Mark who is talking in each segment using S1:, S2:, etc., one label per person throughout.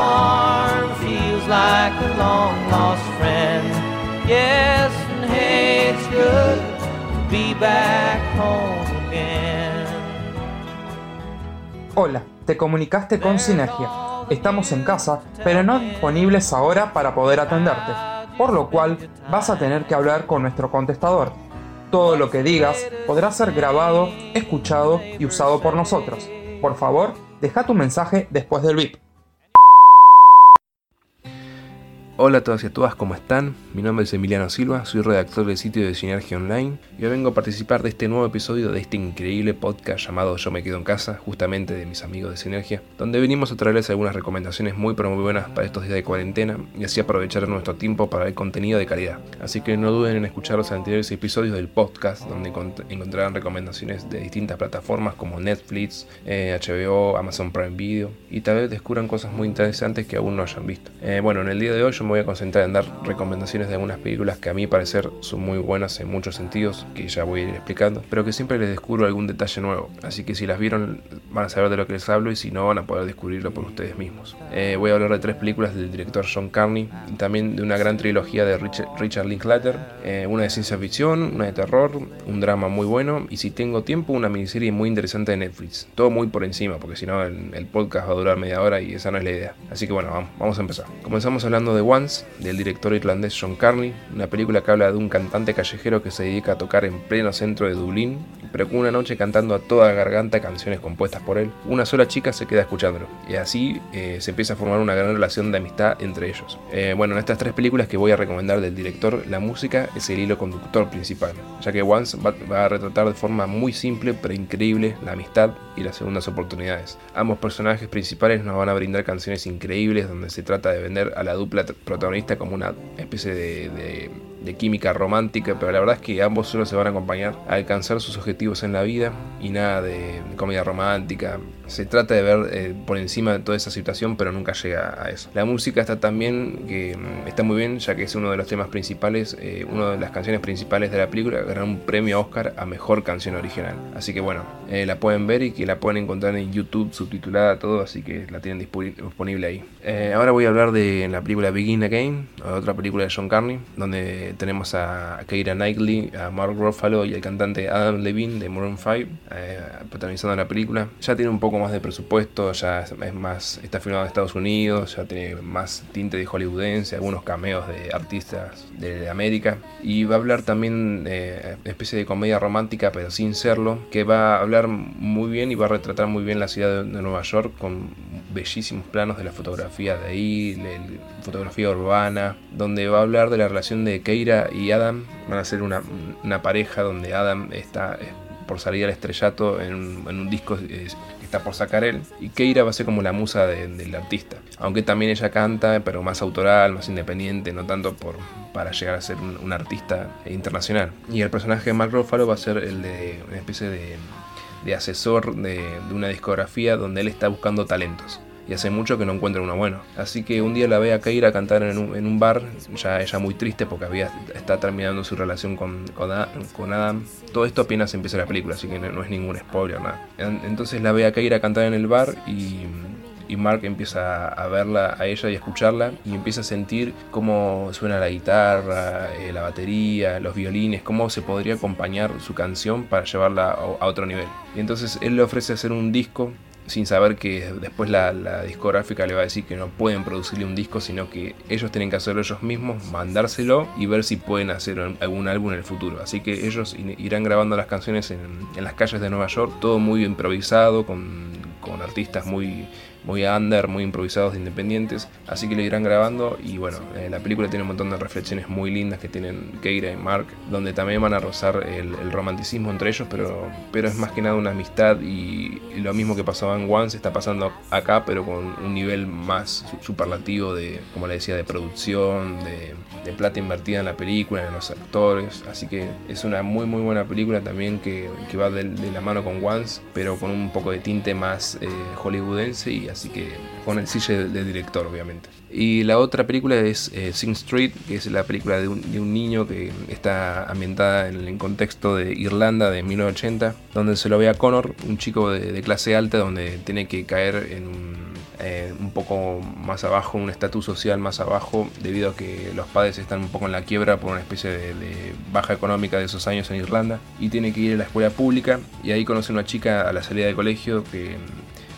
S1: farm feels like a long lost friend. Yes, and hey, it's good to be back home again.
S2: Hola, te comunicaste con Sinergia. Estamos en casa, pero no disponibles ahora para poder atenderte, por lo cual vas a tener que hablar con nuestro contestador. Todo lo que digas podrá ser grabado, escuchado y usado por nosotros. Por favor, deja tu mensaje después del VIP.
S3: Hola a todas y a todas, ¿cómo están? Mi nombre es Emiliano Silva, soy redactor del sitio de Sinergia Online y hoy vengo a participar de este nuevo episodio de este increíble podcast llamado Yo me quedo en casa, justamente de mis amigos de Sinergia, donde venimos a traerles algunas recomendaciones muy pero muy buenas para estos días de cuarentena y así aprovechar nuestro tiempo para el contenido de calidad. Así que no duden en escuchar los anteriores episodios del podcast, donde encontrarán recomendaciones de distintas plataformas como Netflix, HBO, eh, Amazon Prime Video y tal vez descubran cosas muy interesantes que aún no hayan visto. Eh, bueno, en el día de hoy yo voy a concentrar en dar recomendaciones de algunas películas que a mi parecer son muy buenas en muchos sentidos, que ya voy a ir explicando, pero que siempre les descubro algún detalle nuevo. Así que si las vieron van a saber de lo que les hablo y si no van a poder descubrirlo por ustedes mismos. Eh, voy a hablar de tres películas del director John Carney también de una gran trilogía de Richard, Linklater, eh, una de ciencia ficción, una de terror, un drama muy bueno y si tengo tiempo una miniserie muy interesante de Netflix. Todo muy por encima porque si no el, podcast va a durar media hora y esa no es la idea. Así que bueno, vamos a empezar. Comenzamos hablando de Once, del director irlandés John Carney, una película que habla de un cantante callejero que se dedica a tocar en pleno centro de Dublín, pero con una noche cantando a toda garganta canciones compuestas por él, una sola chica se queda escuchándolo, y así eh, se empieza a formar una gran relación de amistad entre ellos. Eh, bueno, en estas tres películas que voy a recomendar del director, la música es el hilo conductor principal, ya que Once va, va a retratar de forma muy simple pero increíble la amistad y las segundas oportunidades. Ambos personajes principales nos van a brindar canciones increíbles donde se trata de vender a la dupla protagonista como una especie de, química romántica, pero la verdad es que ambos solo se van a acompañar a alcanzar sus objetivos en la vida y nada de comedia romántica. Se trata de ver eh, por encima de toda esa situación, pero nunca llega a eso. La música está también, que mm, está muy bien, ya que es uno de los temas principales, eh, una de las canciones principales de la película, ganó un premio Oscar a mejor canción original. Así que bueno, eh, la pueden ver y que la pueden encontrar en YouTube subtitulada todo, así que la tienen disponible ahí. ahora voy a hablar de la película Begin Again, otra película de John Carney, donde tenemos a Keira Knightley, a Mark Ruffalo y al cantante Adam Levine de Maroon 5 eh, protagonizando la película. Ya tiene un poco más de presupuesto, ya más, está filmado en Estados Unidos, ya tiene más tinte de hollywoodense, algunos cameos de artistas de América. Y va a hablar también de especie de comedia romántica, pero sin serlo, que va a hablar muy bien y va a retratar muy bien la ciudad de, Nueva York con bellísimos planos de la fotografía de ahí, la fotografía urbana, donde va a hablar de la relación de Keira y Adam. Van a ser una, pareja donde Adam está por salir al estrellato en un, disco que está por sacar él. Y Keira va a ser como la musa del artista. Aunque también ella canta, pero más autoral, más independiente, no tanto por, para llegar a ser un, artista internacional. Y el personaje de Mark Ruffalo va a ser el de una especie de, asesor de, de una discografía donde él está buscando talentos y hace mucho que no encuentra uno bueno. Así que un día la ve a ir a cantar en un, bar, ya ella muy triste porque había, está terminando su relación con, con, Adam. Todo esto apenas empieza la película, así que no, es ningún spoiler, nada. Entonces la ve a ir a cantar en el bar y y Mark empieza a verla a ella y a escucharla y empieza a sentir cómo suena la guitarra, eh, la batería, los violines, cómo se podría acompañar su canción para llevarla a, otro nivel. Y entonces él le ofrece hacer un disco sin saber que después la, discográfica le va a decir que no pueden producirle un disco, sino que ellos tienen que hacerlo ellos mismos, mandárselo y ver si pueden hacer algún álbum en el futuro. Así que ellos irán grabando las canciones en, las calles de Nueva York, todo muy improvisado, con, con artistas muy muy under, muy improvisados, independientes. Así que lo irán grabando y bueno, eh, la película tiene un montón de reflexiones muy lindas que tienen Keira y Mark, donde también van a rozar el, romanticismo entre ellos, pero, pero es más que nada una amistad y, lo mismo que pasaba en One se está pasando acá, pero con un nivel más superlativo de, como le decía, de producción, de, plata invertida en la película, en los actores. Así que es una muy muy buena película también que, va de, la mano con Once, pero con un poco de tinte más eh, hollywoodense y así que con el sille de, director, obviamente. Y la otra película es eh, Sing Street, que es la película de un, niño que está ambientada en el contexto de Irlanda de 1980, donde se lo ve a Connor, un chico de, clase alta, donde tiene que caer en un, eh, un poco más abajo, un estatus social más abajo, debido a que los padres están un poco en la quiebra por una especie de, de baja económica de esos años en Irlanda, y tiene que ir a la escuela pública, y ahí conoce una chica a la salida de colegio que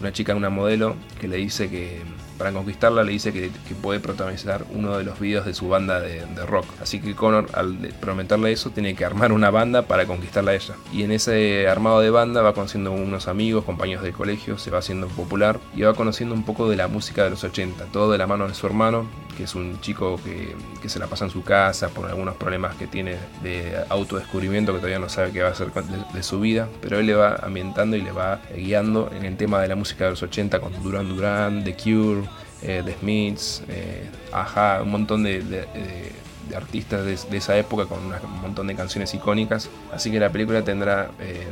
S3: una chica, una modelo, que le dice que para conquistarla le dice que, puede protagonizar uno de los videos de su banda de, rock. Así que Connor, al prometerle eso, tiene que armar una banda para conquistarla a ella. Y en ese armado de banda va conociendo unos amigos, compañeros del colegio, se va haciendo popular y va conociendo un poco de la música de los 80, todo de la mano de su hermano, que es un chico que, se la pasa en su casa por algunos problemas que tiene de autodescubrimiento que todavía no sabe qué va a hacer de, su vida, pero él le va ambientando y le va guiando en el tema de la música de los 80 con Duran Duran, The Cure, eh, The Smiths, eh, un montón de, artistas de, esa época con un montón de canciones icónicas. Así que la película tendrá eh,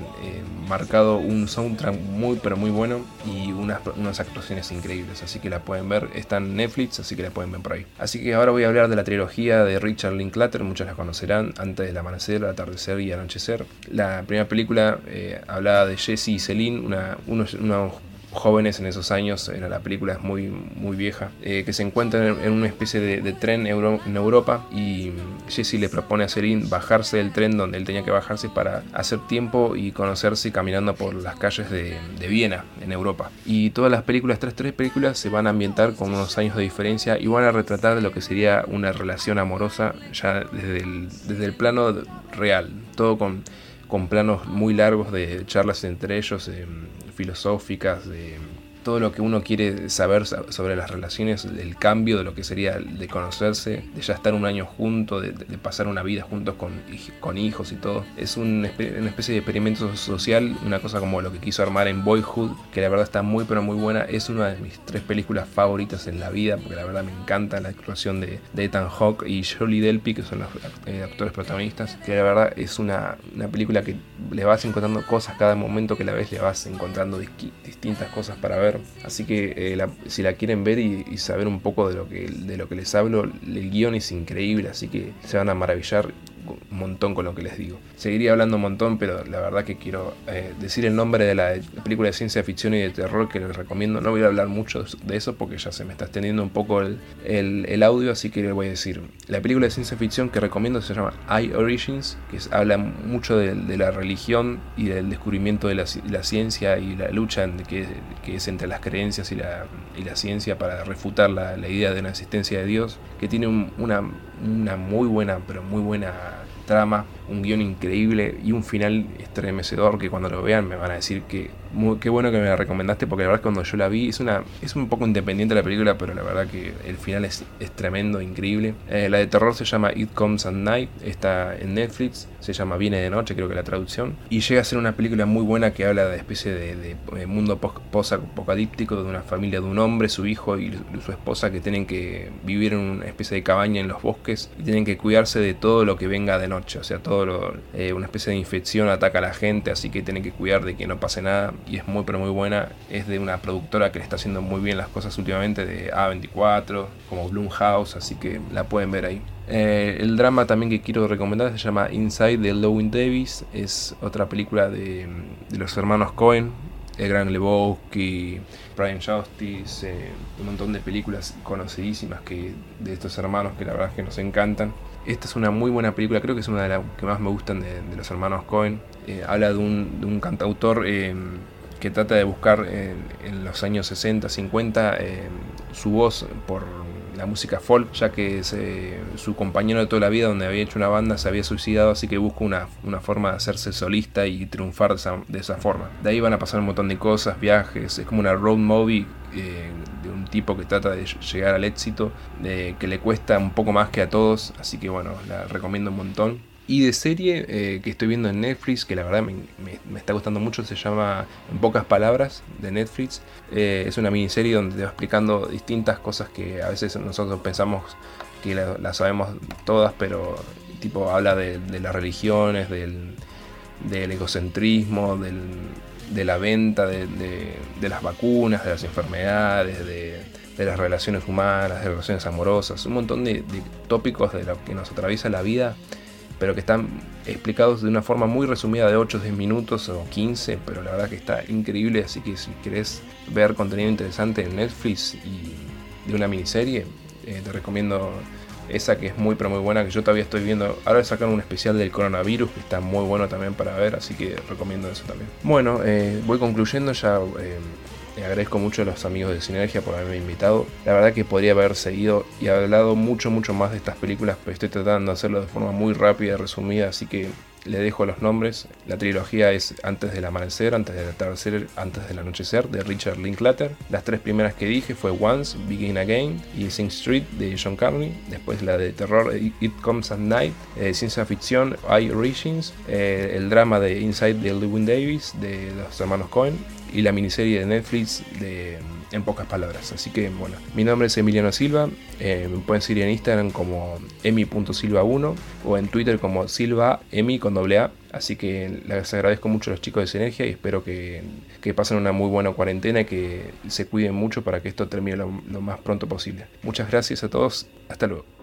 S3: marcado un soundtrack muy pero muy bueno y unas, unas actuaciones increíbles. Así que la pueden ver, está en Netflix, así que la pueden ver por ahí. Así que ahora voy a hablar de la trilogía de Richard Linklater, muchos la conocerán, antes del amanecer, atardecer y anochecer. La primera película hablaba de Jesse y Celine, una, jóvenes en esos años, era la película es muy, muy vieja, eh, que se encuentran en, una especie de, tren en Europa y Jesse le propone a Celine bajarse del tren donde él tenía que bajarse para hacer tiempo y conocerse caminando por las calles de, Viena, en Europa. Y todas las películas, tres, tres películas, se van a ambientar con unos años de diferencia y van a retratar lo que sería una relación amorosa ya desde el, desde el plano real, todo con con planos muy largos de charlas entre ellos. Em, filosóficas, de todo lo que uno quiere saber sobre las relaciones, el cambio de lo que sería de conocerse, de ya estar un año juntos, de, pasar una vida juntos con, con hijos y todo. Es una especie de experimento social, una cosa como lo que quiso armar en Boyhood, que la verdad está muy pero muy buena. Es una de mis tres películas favoritas en la vida, porque la verdad me encanta la actuación de, Ethan Hawke y Jolie Delpy, que son los eh, actores protagonistas, que la verdad es una, una, película que le vas encontrando cosas cada momento que la ves, le vas encontrando distintas cosas para ver Así que eh, si la quieren ver y, saber un poco de lo, que, de lo que les hablo, el guion es increíble, así que se van a maravillar montón con lo que les digo. Seguiría hablando un montón, pero la verdad que quiero eh, decir el nombre de la película de ciencia ficción y de terror que les recomiendo. No voy a hablar mucho de eso porque ya se me está extendiendo un poco el, audio, así que les voy a decir. La película de ciencia ficción que recomiendo se llama I Origins, que habla mucho de, la religión y del descubrimiento de la, ciencia y la lucha que, es entre las creencias y la, ciencia para refutar la, idea de una existencia de Dios, que tiene una, una muy buena, pero muy buena trama, un guion increíble y un final estremecedor que cuando lo vean me van a decir que qué bueno que me la recomendaste porque la verdad es que cuando yo la vi es una es un poco independiente la película pero la verdad que el final es, tremendo, increíble. Eh, la de terror se llama It Comes at Night, está en Netflix, se llama Viene de Noche creo que la traducción y llega a ser una película muy buena que habla de especie de, mundo post-apocalíptico de una familia de un hombre, su hijo y su esposa que tienen que vivir en una especie de cabaña en los bosques y tienen que cuidarse de todo lo que venga de noche, o sea, todo lo, eh, una especie de infección ataca a la gente, así que tienen que cuidar de que no pase nada y es muy pero muy buena. Es de una productora que le está haciendo muy bien las cosas últimamente, de A24, como House así que la pueden ver ahí. Eh, el drama también que quiero recomendar se llama Inside de Lowin Davis, es otra película de, los hermanos Cohen, el Gran Lebowski, Brian Justice, eh, un montón de películas conocidísimas que, de estos hermanos que la verdad es que nos encantan. Esta es una muy buena película, creo que es una de las que más me gustan de, los hermanos Cohen. Eh, habla de un, de un cantautor que trata de buscar en, los años 60, 50 eh, su voz por la música folk, ya que su compañero de toda la vida, donde había hecho una banda, se había suicidado, así que busca una, forma de hacerse solista y triunfar de esa, forma. De ahí van a pasar un montón de cosas, viajes, es como una road movie eh, de un tipo que trata de llegar al éxito, de, que le cuesta un poco más que a todos, así que bueno, la recomiendo un montón. Y de serie eh, que estoy viendo en Netflix, que la verdad me, está gustando mucho, se llama En pocas palabras de Netflix. Eh, es una miniserie donde te va explicando distintas cosas que a veces nosotros pensamos que las sabemos todas, pero tipo habla de, las religiones, del, egocentrismo, del, de la venta de, las vacunas, de las enfermedades, de, las relaciones humanas, de relaciones amorosas, un montón de, tópicos de lo que nos atraviesa la vida, pero que están explicados de una forma muy resumida de 8 o 10 minutos o 15, pero la verdad que está increíble, así que si querés ver contenido interesante en Netflix y de una miniserie, eh, te recomiendo esa que es muy pero muy buena, que yo todavía estoy viendo. Ahora sacaron un especial del coronavirus que está muy bueno también para ver, así que recomiendo eso también. Bueno, eh, voy concluyendo ya. Eh, agradezco mucho a los amigos de Sinergia por haberme invitado. La verdad que podría haber seguido y hablado mucho, mucho más de estas películas, pero estoy tratando de hacerlo de forma muy rápida y resumida, así que le dejo los nombres. La trilogía es Antes del amanecer, Antes del atardecer, Antes del anochecer de Richard Linklater. Las tres primeras que dije fue Once, Begin Again y Sing Street de John Carney. Después la de terror It Comes at Night, eh, ciencia ficción I Origins, eh, el drama de Inside de Lewin Davis de los hermanos Cohen y la miniserie de Netflix de en pocas palabras. Así que bueno, mi nombre es Emiliano Silva, eh, me pueden seguir en Instagram como emi.silva1 o en Twitter como silva emi con doble A. Así que les agradezco mucho a los chicos de Sinergia y espero que, pasen una muy buena cuarentena y que se cuiden mucho para que esto termine lo más pronto posible. Muchas gracias a todos, hasta luego.